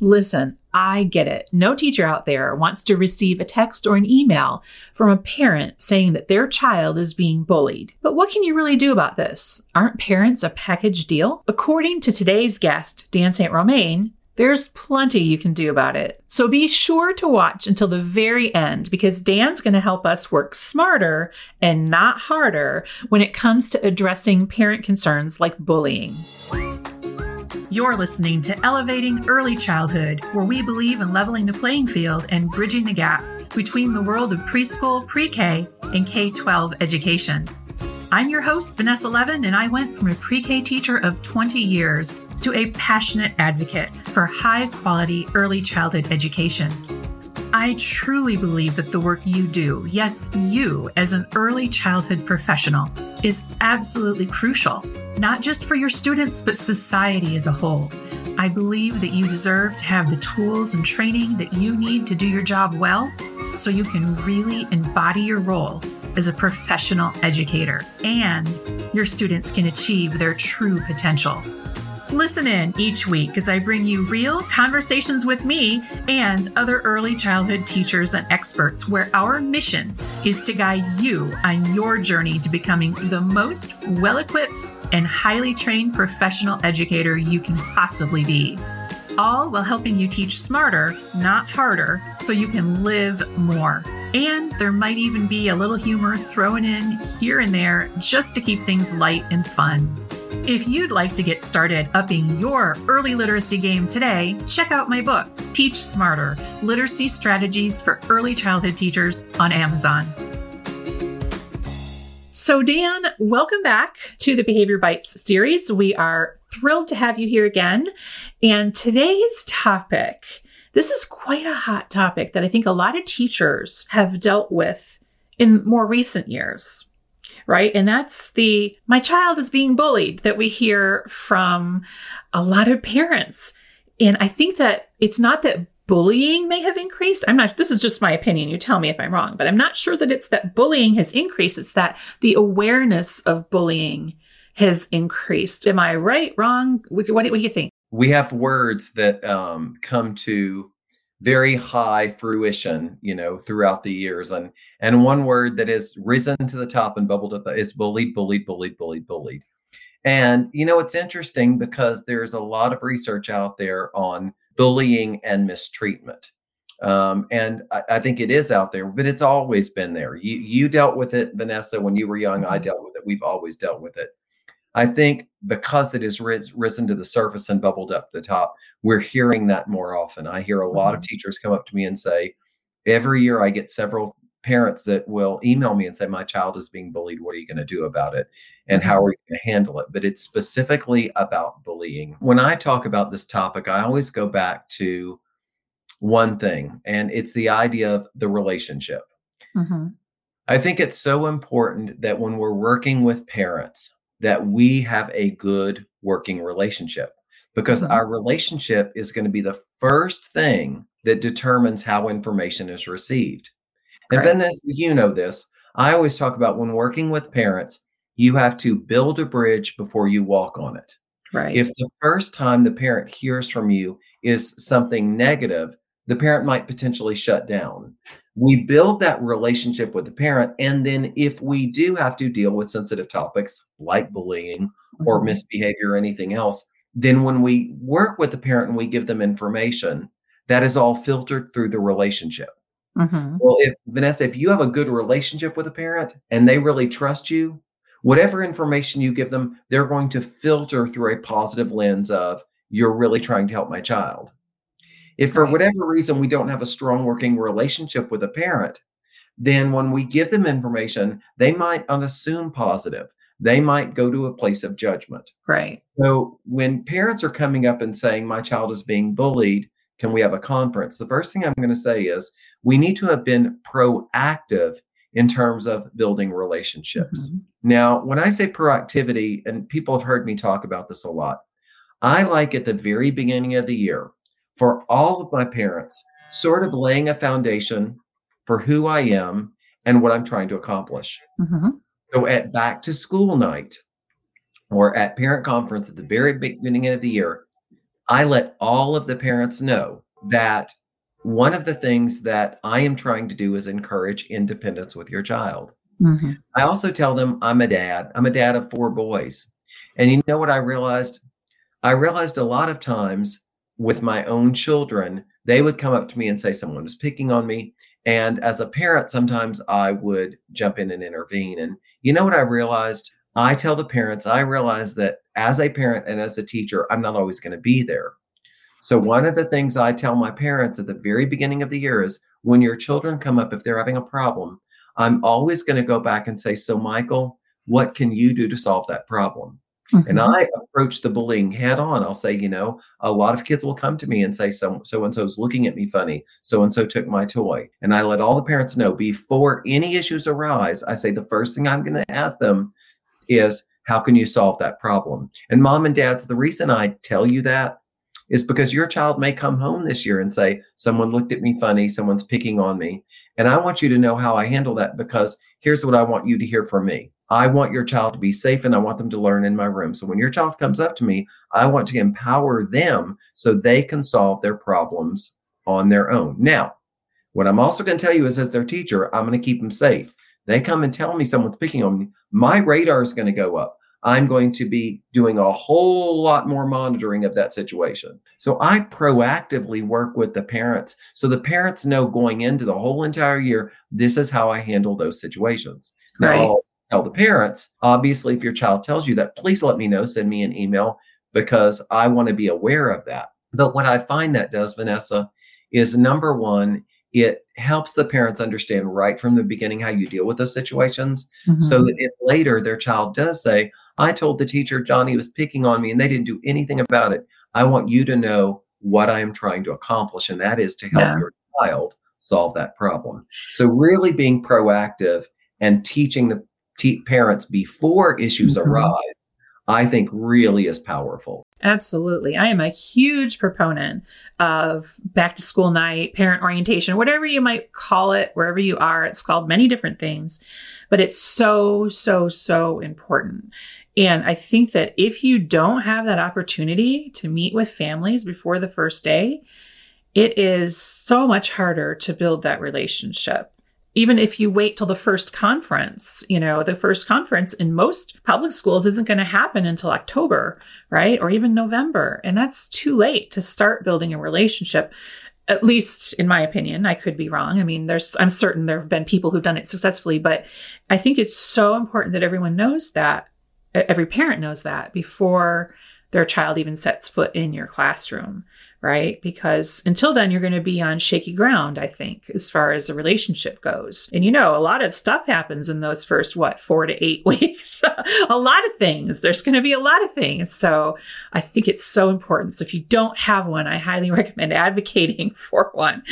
Listen, I get it. No teacher out there wants to receive a text or an email from a parent saying that their child is being bullied. But what can you really do about this? Aren't parents a package deal? According to today's guest, Dan St. Romain, there's plenty you can do about it. So be sure to watch until the very end because Dan's going to help us work smarter and not harder when it comes to addressing parent concerns like bullying. You're listening to Elevating Early Childhood, where we believe in leveling the playing field and bridging the gap between the world of preschool, pre K, and K 12 education. I'm your host, Vanessa Levin, and I went from a pre K teacher of 20 years to a passionate advocate for high quality early childhood education. I truly believe that the work you do, yes, you as an early childhood professional, is absolutely crucial, not just for your students, but society as a whole. I believe that you deserve to have the tools and training that you need to do your job well so you can really embody your role as a professional educator and your students can achieve their true potential. Listen in each week as I bring you real conversations with me and other early childhood teachers and experts, where our mission is to guide you on your journey to becoming the most well equipped and highly trained professional educator you can possibly be. All while helping you teach smarter, not harder, so you can live more. And there might even be a little humor thrown in here and there just to keep things light and fun. If you'd like to get started upping your early literacy game today, check out my book, Teach Smarter Literacy Strategies for Early Childhood Teachers on Amazon. So, Dan, welcome back to the Behavior Bites series. We are thrilled to have you here again. And today's topic this is quite a hot topic that I think a lot of teachers have dealt with in more recent years right? And that's the my child is being bullied that we hear from a lot of parents. And I think that it's not that bullying may have increased. I'm not, this is just my opinion. You tell me if I'm wrong, but I'm not sure that it's that bullying has increased. It's that the awareness of bullying has increased. Am I right, wrong? What, what do you think? We have words that um, come to very high fruition, you know, throughout the years. And and one word that has risen to the top and bubbled up is bullied, bullied, bullied, bullied, bullied. And you know, it's interesting because there's a lot of research out there on bullying and mistreatment. Um, and I, I, think it is out there, but it's always been there. You you dealt with it, Vanessa, when you were young. I mm-hmm. dealt with it. We've always dealt with it. I think because it has ris- risen to the surface and bubbled up the top, we're hearing that more often. I hear a lot mm-hmm. of teachers come up to me and say, every year I get several parents that will email me and say, My child is being bullied. What are you going to do about it? And how mm-hmm. are you going to handle it? But it's specifically about bullying. When I talk about this topic, I always go back to one thing, and it's the idea of the relationship. Mm-hmm. I think it's so important that when we're working with parents, that we have a good working relationship because mm-hmm. our relationship is going to be the first thing that determines how information is received. And then, as you know this, I always talk about when working with parents, you have to build a bridge before you walk on it. Right. If the first time the parent hears from you is something negative, the parent might potentially shut down we build that relationship with the parent and then if we do have to deal with sensitive topics like bullying mm-hmm. or misbehavior or anything else then when we work with the parent and we give them information that is all filtered through the relationship mm-hmm. well if vanessa if you have a good relationship with a parent and they really trust you whatever information you give them they're going to filter through a positive lens of you're really trying to help my child if for right. whatever reason we don't have a strong working relationship with a parent, then when we give them information, they might unassume positive. They might go to a place of judgment. Right. So when parents are coming up and saying, My child is being bullied, can we have a conference? The first thing I'm going to say is we need to have been proactive in terms of building relationships. Mm-hmm. Now, when I say proactivity, and people have heard me talk about this a lot, I like at the very beginning of the year for all of my parents, sort of laying a foundation for who I am and what I'm trying to accomplish. Mm-hmm. So at back to school night or at parent conference at the very beginning of the year, I let all of the parents know that one of the things that I am trying to do is encourage independence with your child. Mm-hmm. I also tell them I'm a dad. I'm a dad of four boys. And you know what I realized? I realized a lot of times with my own children, they would come up to me and say someone was picking on me. And as a parent, sometimes I would jump in and intervene. And you know what I realized? I tell the parents, I realize that as a parent and as a teacher, I'm not always going to be there. So, one of the things I tell my parents at the very beginning of the year is when your children come up, if they're having a problem, I'm always going to go back and say, So, Michael, what can you do to solve that problem? Mm-hmm. And I approach the bullying head on. I'll say, you know, a lot of kids will come to me and say, so so and so's looking at me funny. So and so took my toy. And I let all the parents know before any issues arise, I say the first thing I'm going to ask them is, how can you solve that problem? And mom and dads, the reason I tell you that is because your child may come home this year and say, someone looked at me funny, someone's picking on me. And I want you to know how I handle that because here's what I want you to hear from me. I want your child to be safe and I want them to learn in my room. So when your child comes up to me, I want to empower them so they can solve their problems on their own. Now, what I'm also going to tell you is as their teacher, I'm going to keep them safe. They come and tell me someone's picking on me, my radar is going to go up. I'm going to be doing a whole lot more monitoring of that situation. So I proactively work with the parents so the parents know going into the whole entire year, this is how I handle those situations. Right. Now, tell the parents. Obviously, if your child tells you that, please let me know, send me an email because I want to be aware of that. But what I find that does, Vanessa, is number one, it helps the parents understand right from the beginning how you deal with those situations mm-hmm. so that if later their child does say, I told the teacher Johnny was picking on me and they didn't do anything about it. I want you to know what I am trying to accomplish, and that is to help yeah. your child solve that problem. So, really being proactive and teaching the parents before issues mm-hmm. arrive, I think really is powerful. Absolutely. I am a huge proponent of back to school night, parent orientation, whatever you might call it, wherever you are. It's called many different things, but it's so, so, so important. And I think that if you don't have that opportunity to meet with families before the first day, it is so much harder to build that relationship even if you wait till the first conference, you know, the first conference in most public schools isn't going to happen until October, right? Or even November. And that's too late to start building a relationship. At least in my opinion, I could be wrong. I mean, there's, I'm certain there have been people who've done it successfully, but I think it's so important that everyone knows that, every parent knows that before their child even sets foot in your classroom right? Because until then, you're going to be on shaky ground, I think, as far as a relationship goes. And you know, a lot of stuff happens in those first, what, four to eight weeks. a lot of things. There's going to be a lot of things. So I think it's so important. So if you don't have one, I highly recommend advocating for one,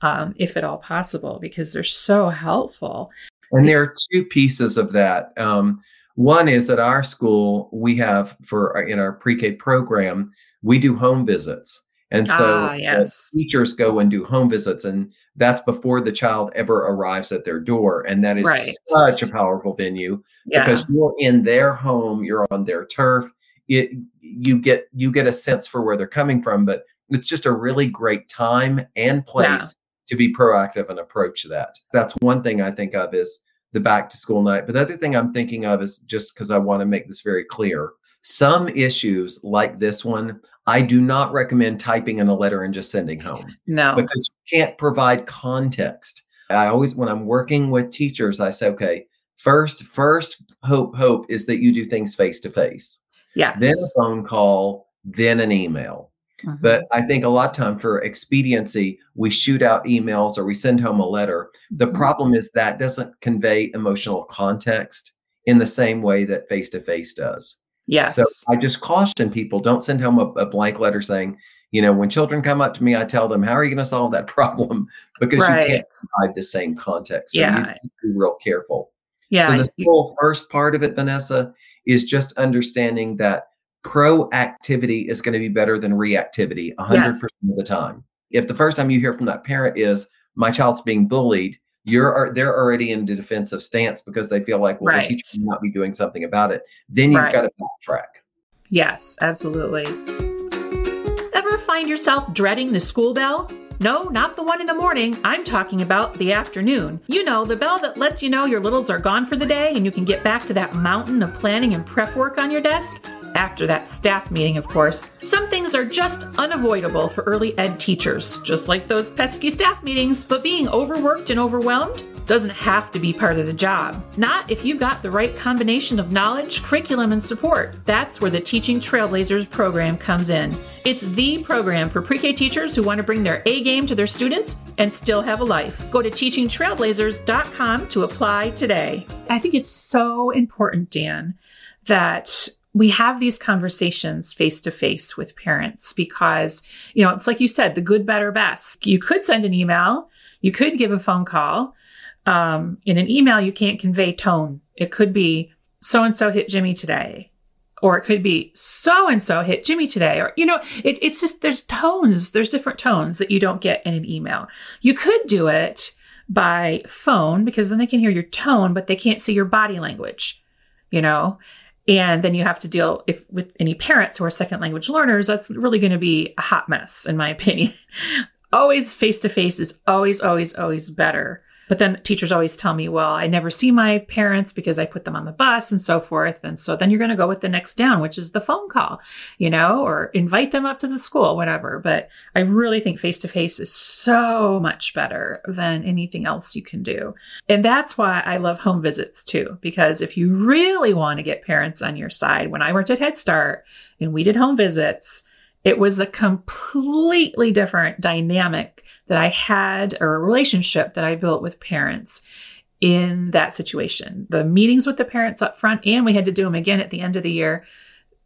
um, if at all possible, because they're so helpful. And there are two pieces of that. Um, one is at our school, we have for in our pre K program, we do home visits. And so ah, yes. teachers go and do home visits, and that's before the child ever arrives at their door. And that is right. such a powerful venue yeah. because you're in their home, you're on their turf. It you get you get a sense for where they're coming from, but it's just a really great time and place yeah. to be proactive and approach that. That's one thing I think of is the back to school night. But the other thing I'm thinking of is just because I want to make this very clear. Some issues like this one, I do not recommend typing in a letter and just sending home. No. Because you can't provide context. I always, when I'm working with teachers, I say, okay, first, first hope, hope is that you do things face to face. Yes. Then a phone call, then an email. Mm-hmm. But I think a lot of time for expediency, we shoot out emails or we send home a letter. The mm-hmm. problem is that doesn't convey emotional context in the same way that face to face does. Yes. So I just caution people don't send home a, a, blank letter saying, you know, when children come up to me, I tell them, how are you going to solve that problem? Because right. you can't provide the same context. So yeah. you need to be real careful. Yeah. So the whole first part of it, Vanessa, is just understanding that proactivity is going to be better than reactivity 100% yes. of the time. If the first time you hear from that parent is, my child's being bullied, you're they're already in the defensive stance because they feel like well right. the teacher may not be doing something about it then you've right. got to backtrack yes absolutely Ever find yourself dreading the school bell? No, not the one in the morning. I'm talking about the afternoon. You know, the bell that lets you know your littles are gone for the day and you can get back to that mountain of planning and prep work on your desk after that staff meeting, of course. Some things are just unavoidable for early ed teachers, just like those pesky staff meetings, but being overworked and overwhelmed doesn't have to be part of the job. Not if you've got the right combination of knowledge, curriculum, and support. That's where the Teaching Trailblazers program comes in. It's the program for pre K teachers who want to bring their A game to their students and still have a life. Go to teachingtrailblazers.com to apply today. I think it's so important, Dan, that we have these conversations face to face with parents because, you know, it's like you said, the good, better, best. You could send an email, you could give a phone call. Um, in an email, you can't convey tone. It could be so and so hit Jimmy today, or it could be so and so hit Jimmy today, or, you know, it, it's just there's tones, there's different tones that you don't get in an email. You could do it by phone because then they can hear your tone, but they can't see your body language, you know? And then you have to deal if with any parents who are second language learners, that's really going to be a hot mess, in my opinion. always face to face is always, always, always better. But then teachers always tell me, well, I never see my parents because I put them on the bus and so forth. And so then you're going to go with the next down, which is the phone call, you know, or invite them up to the school, whatever. But I really think face to face is so much better than anything else you can do. And that's why I love home visits too, because if you really want to get parents on your side, when I worked at Head Start and we did home visits, it was a completely different dynamic that I had or a relationship that I built with parents in that situation. The meetings with the parents up front, and we had to do them again at the end of the year.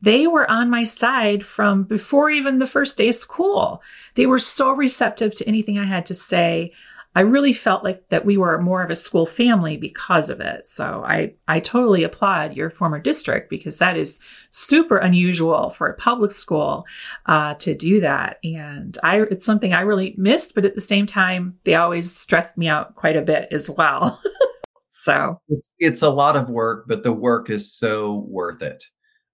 They were on my side from before even the first day of school. They were so receptive to anything I had to say. I really felt like that we were more of a school family because of it. So I, I totally applaud your former district because that is super unusual for a public school uh, to do that. And I, it's something I really missed, but at the same time, they always stressed me out quite a bit as well. so it's, it's a lot of work, but the work is so worth it.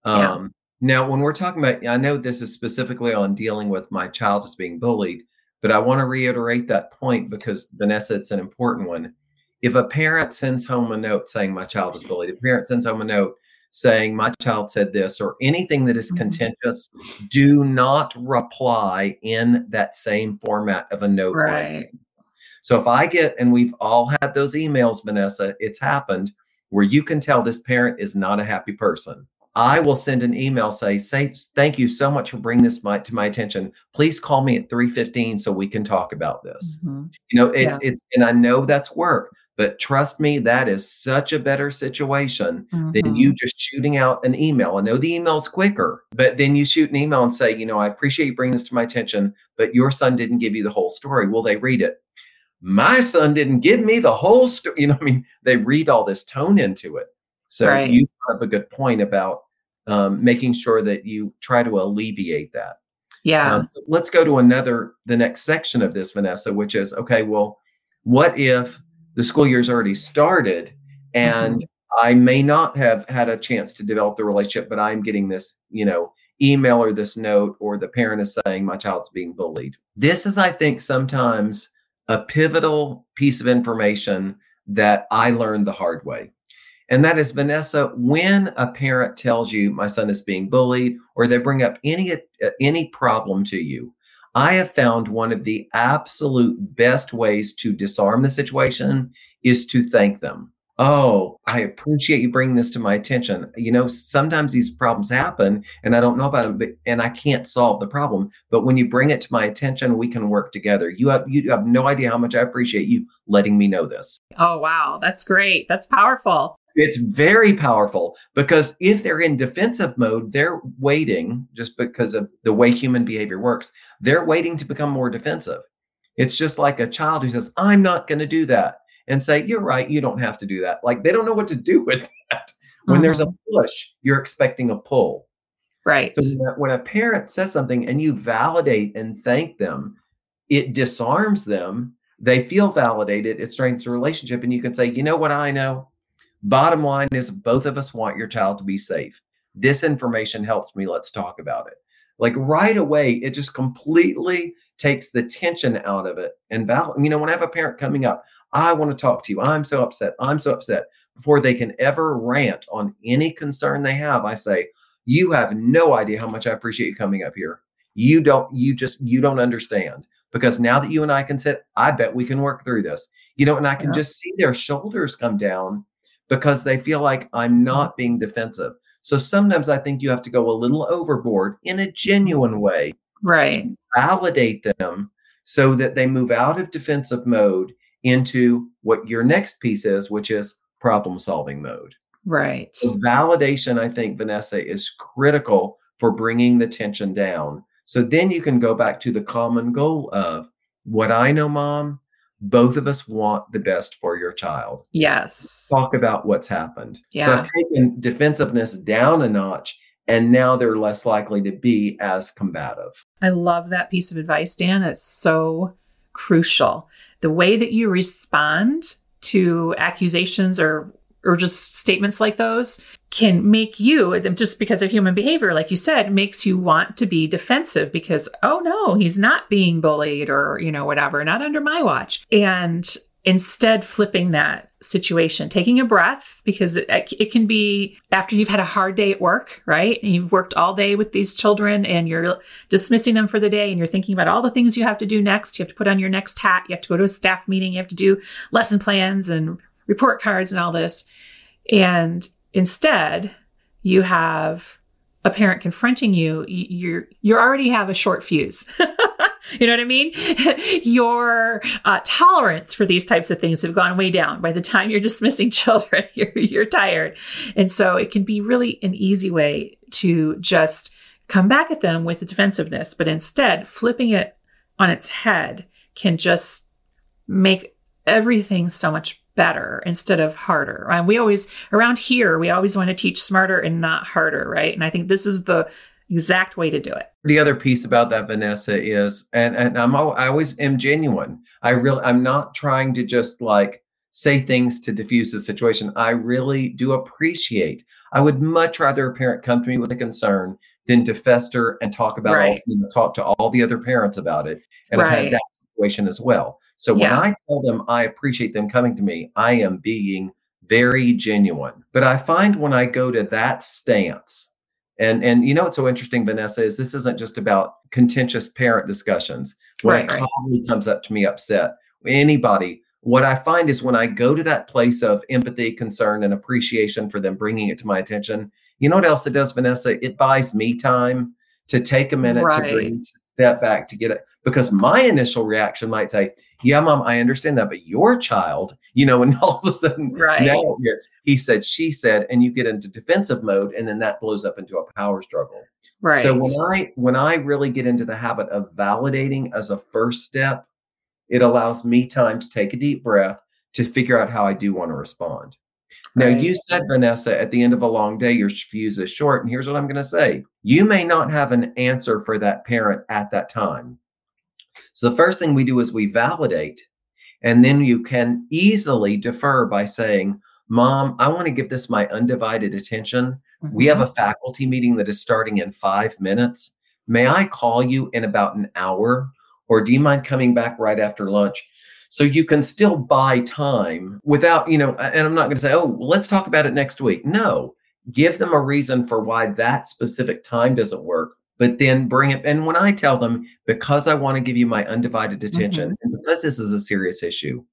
Um, yeah. Now, when we're talking about, I know this is specifically on dealing with my child just being bullied but I want to reiterate that point because Vanessa, it's an important one. If a parent sends home a note saying my child is bullied, a parent sends home a note saying my child said this or anything that is mm-hmm. contentious, do not reply in that same format of a note. Right. So if I get, and we've all had those emails, Vanessa, it's happened where you can tell this parent is not a happy person. I will send an email say, say thank you so much for bringing this my, to my attention. Please call me at 3:15 so we can talk about this. Mm-hmm. You know, it's yeah. it's and I know that's work, but trust me, that is such a better situation mm-hmm. than you just shooting out an email. I know the email's quicker, but then you shoot an email and say, you know, I appreciate you bringing this to my attention, but your son didn't give you the whole story. Will they read it? My son didn't give me the whole story. You know, I mean, they read all this tone into it. So right. you have a good point about um, making sure that you try to alleviate that. Yeah. Um, so let's go to another, the next section of this, Vanessa, which is okay, well, what if the school year's already started and mm-hmm. I may not have had a chance to develop the relationship, but I'm getting this, you know, email or this note, or the parent is saying my child's being bullied. This is, I think, sometimes a pivotal piece of information that I learned the hard way. And that is Vanessa, when a parent tells you my son is being bullied or they bring up any uh, any problem to you, I have found one of the absolute best ways to disarm the situation is to thank them. Oh, I appreciate you bringing this to my attention. You know, sometimes these problems happen and I don't know about them, and I can't solve the problem. But when you bring it to my attention, we can work together. You have you have no idea how much I appreciate you letting me know this. Oh wow, that's great. That's powerful. It's very powerful because if they're in defensive mode, they're waiting just because of the way human behavior works. They're waiting to become more defensive. It's just like a child who says, I'm not going to do that and say, You're right, you don't have to do that. Like they don't know what to do with that. When mm-hmm. there's a mm-hmm. push, you're expecting a pull. Right. So when a parent says something and you validate and thank them, it disarms them. They feel validated. It strengthens the relationship. And you can say, you know what I know? Bottom line is both of us want your child to be safe. This information helps me. Let's talk about it. like right away, it just completely takes the tension out of it. And val- you know, when I have a parent coming up, I want to talk to you. I'm so upset. I'm so upset. Before they can ever rant on any concern they have, I say, You have no idea how much I appreciate you coming up here. You don't, you just, you don't understand. Because now that you and I can sit, I bet we can work through this. You know, and I can yeah. just see their shoulders come down because they feel like I'm not being defensive. So sometimes I think you have to go a little overboard in a genuine way. Right. Validate them so that they move out of defensive mode into what your next piece is, which is problem solving mode. Right. So validation, I think, Vanessa, is critical for bringing the tension down. So then you can go back to the common goal of what I know, mom, both of us want the best for your child. Yes. Talk about what's happened. Yeah. So I've taken defensiveness down a notch and now they're less likely to be as combative. I love that piece of advice, Dan. It's so crucial. The way that you respond to accusations or or just statements like those can make you just because of human behavior like you said makes you want to be defensive because oh no he's not being bullied or you know whatever not under my watch. And instead flipping that situation taking a breath because it, it can be after you've had a hard day at work right? And you've worked all day with these children and you're dismissing them for the day and you're thinking about all the things you have to do next. You have to put on your next hat. You have to go to a staff meeting. You have to do lesson plans and report cards and all this. And instead, you have a parent confronting you, you're you already have a short fuse. you know what I mean? Your uh, tolerance for these types of things have gone way down. By the time you're dismissing children, you're you're tired, and so it can be really an easy way to just come back at them with the defensiveness. But instead, flipping it on its head can just make everything so much better instead of harder. And we always, around here, we always want to teach smarter and not harder, right? And I think this is the exact way to do it. The other piece about that, Vanessa, is, and, and I'm I always am genuine. I really, I'm not trying to just like say things to diffuse the situation. I really do appreciate. I would much rather a parent come to me with a concern than to fester and talk about right. all, you know, talk to all the other parents about it. And right. I've had that situation as well. So yeah. when I tell them I appreciate them coming to me, I am being very genuine. But I find when I go to that stance, and and you know what's so interesting, Vanessa, is this isn't just about contentious parent discussions. When right, a colleague right. comes up to me upset, anybody, what I find is when I go to that place of empathy, concern, and appreciation for them bringing it to my attention, you know what else it does, Vanessa? It buys me time to take a minute right. to bring step back to get it because my initial reaction might say, "Yeah, mom, I understand that, but your child, you know," and all of a sudden, right. now it's he said, she said, and you get into defensive mode, and then that blows up into a power struggle. Right. So when I when I really get into the habit of validating as a first step, it allows me time to take a deep breath to figure out how I do want to respond. Now, right. you said, Vanessa, at the end of a long day, your fuse is short. And here's what I'm going to say you may not have an answer for that parent at that time. So, the first thing we do is we validate, and then you can easily defer by saying, Mom, I want to give this my undivided attention. Mm-hmm. We have mm-hmm. a faculty meeting that is starting in five minutes. May I call you in about an hour? Or do you mind coming back right after lunch? So you can still buy time without, you know, and I'm not going to say, oh, well, let's talk about it next week. No, give them a reason for why that specific time doesn't work, but then bring it. And when I tell them, because I want to give you my undivided attention, mm-hmm. and because this is a serious issue,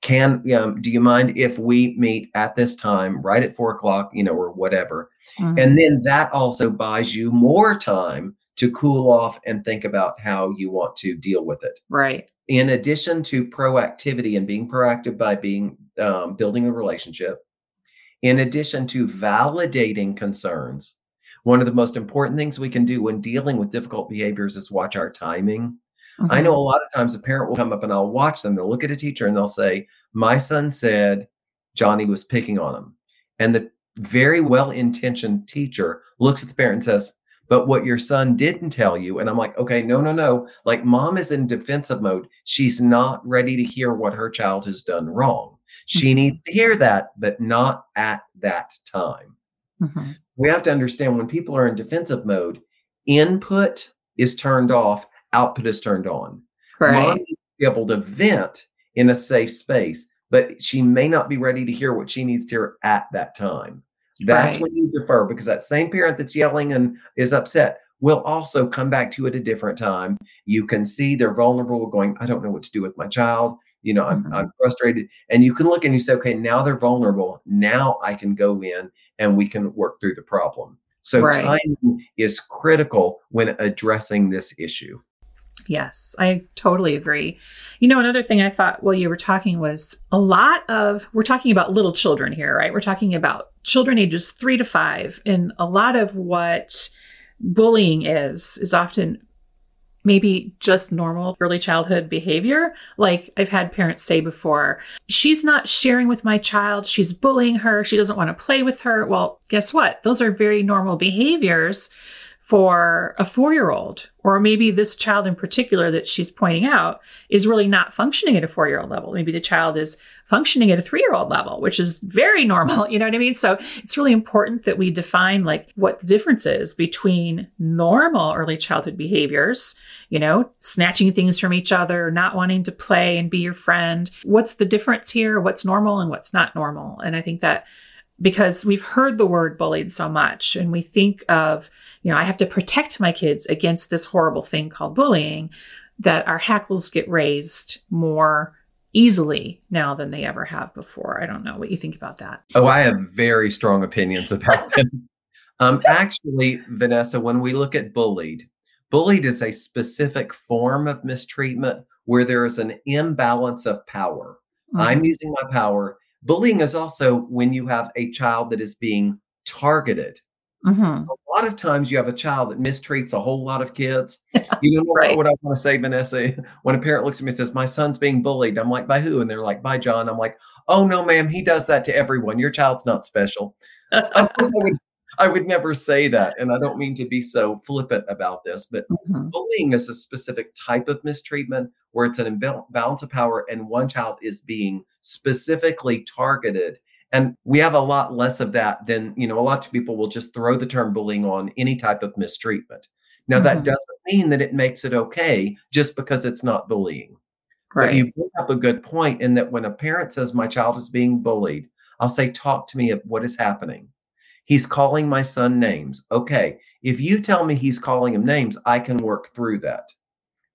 can um, do you mind if we meet at this time right at four o'clock you know or whatever mm-hmm. and then that also buys you more time to cool off and think about how you want to deal with it right in addition to proactivity and being proactive by being um, building a relationship, in addition to validating concerns, one of the most important things we can do when dealing with difficult behaviors is watch our timing. Mm-hmm. I know a lot of times a parent will come up and I'll watch them. They'll look at a teacher and they'll say, My son said Johnny was picking on him. And the very well intentioned teacher looks at the parent and says, but what your son didn't tell you and i'm like okay no no no like mom is in defensive mode she's not ready to hear what her child has done wrong she mm-hmm. needs to hear that but not at that time mm-hmm. we have to understand when people are in defensive mode input is turned off, output is turned on. Right. Mom needs to be able to vent in a safe space, but she may not be ready to hear what she needs to hear at that time. That's Right. when you defer because that same parent that's yelling and is upset will also come back to you at a different time. You can see they're vulnerable, going, I don't know what to do with my child. You know, I'm, Mhm. I'm frustrated. And you can look and you say, okay, now they're vulnerable. Now I can go in and we can work through the problem. So Right. timing is critical when addressing this issue. Yes, I totally agree. You know, another thing I thought while you were talking was a lot of, we're talking about little children here, right? We're talking about children ages three to five. And a lot of what bullying is, is often maybe just normal early childhood behavior. Like I've had parents say before, she's not sharing with my child, she's bullying her, she doesn't want to play with her. Well, guess what? Those are very normal behaviors for a four year old, or maybe this child in particular that she's pointing out is really not functioning at a four year old level. Maybe the child is functioning at a three year old level, which is very normal. You know what I mean? So it's really important that we define like what the difference is between normal early childhood behaviors, you know, snatching things from each other, not wanting to play and be your friend. What's the difference here? What's normal and what's not normal? And I think that because we've heard the word bullied so much and we think of, you know, I have to protect my kids against this horrible thing called bullying, that our hackles get raised more easily now than they ever have before. I don't know what you think about that. Oh, I have very strong opinions about them. um, actually, Vanessa, when we look at bullied, bullied is a specific form of mistreatment where there is an imbalance of power. I'm Mhm. using my power. Bullying is also when you have a child that is being targeted. Mhm. A lot of times you have a child that mistreats a whole lot of kids. You know Right. what I want to say, Vanessa? When a parent looks at me and says, My son's being bullied, I'm like, By who? And they're like, By John. I'm like, Oh, no, ma'am. He does that to everyone. Your child's not special. Of course, I would, I would never say that. And I don't mean to be so flippant about this, but Mhm. bullying is a specific type of mistreatment where it's an imbalance of power and one child is being specifically targeted and we have a lot less of that than you know a lot of people will just throw the term bullying on any type of mistreatment now that Mhm. doesn't mean that it makes it okay just because it's not bullying but Right. you bring up a good point in that when a parent says my child is being bullied i'll say talk to me of what is happening he's calling my son names. Okay if you tell me he's calling him names i can work through that.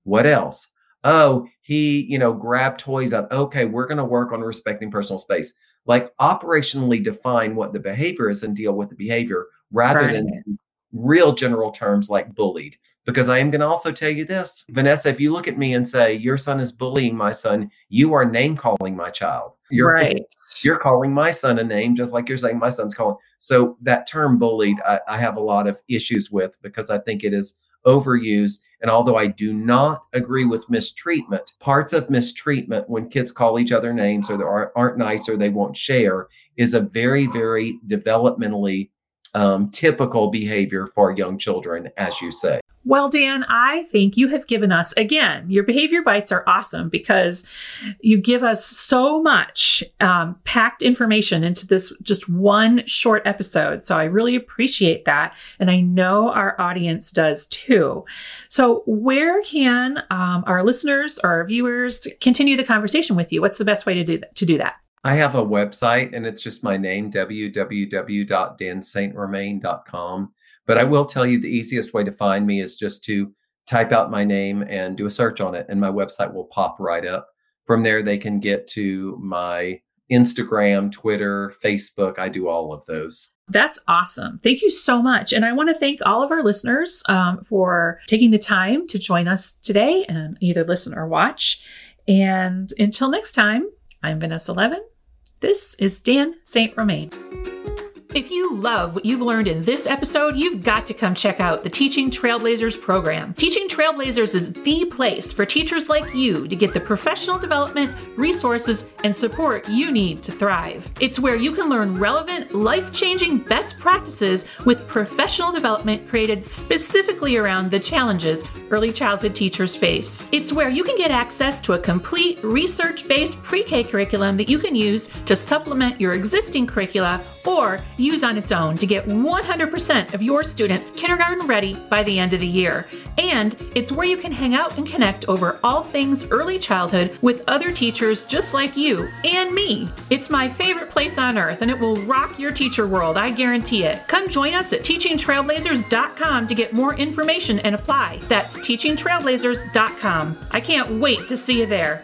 What else? Oh he you know grabbed toys out. Okay we're going to work on respecting personal space. Like operationally define what the behavior is and deal with the behavior rather Right. than real general terms like bullied because i am going to also tell you this vanessa if you look at me and say your son is bullying my son you are name calling my child. You're right. you're calling my son a name just like you're saying my son's calling. So that term bullied I, I have a lot of issues with because i think it is overused. And although i do not agree with mistreatment parts of mistreatment when kids call each other names or they aren't, aren't nice or they won't share is a very very developmentally um, typical behavior for young children as you say Well, Dan, I think you have given us, again, your behavior bites are awesome because you give us so much um, packed information into this just one short episode. So I really appreciate that. And I know our audience does too. So, where can um, our listeners or our viewers continue the conversation with you? What's the best way to do that? To do that? I have a website and it's just my name, www.dansaintromain.com. But I will tell you the easiest way to find me is just to type out my name and do a search on it, and my website will pop right up. From there, they can get to my Instagram, Twitter, Facebook. I do all of those. That's awesome. Thank you so much. And I want to thank all of our listeners um, for taking the time to join us today and either listen or watch. And until next time, I'm Vanessa Levin. This is Dan St. Romain. If you love what you've learned in this episode, you've got to come check out the Teaching Trailblazers program. Teaching Trailblazers is the place for teachers like you to get the professional development, resources, and support you need to thrive. It's where you can learn relevant, life changing best practices with professional development created specifically around the challenges early childhood teachers face. It's where you can get access to a complete research based pre K curriculum that you can use to supplement your existing curricula or use on its own to get 100% of your students kindergarten ready by the end of the year. And it's where you can hang out and connect over all things early childhood with other teachers just like you and me. It's my favorite place on earth and it will rock your teacher world, I guarantee it. Come join us at teachingtrailblazers.com to get more information and apply. That's teachingtrailblazers.com. I can't wait to see you there.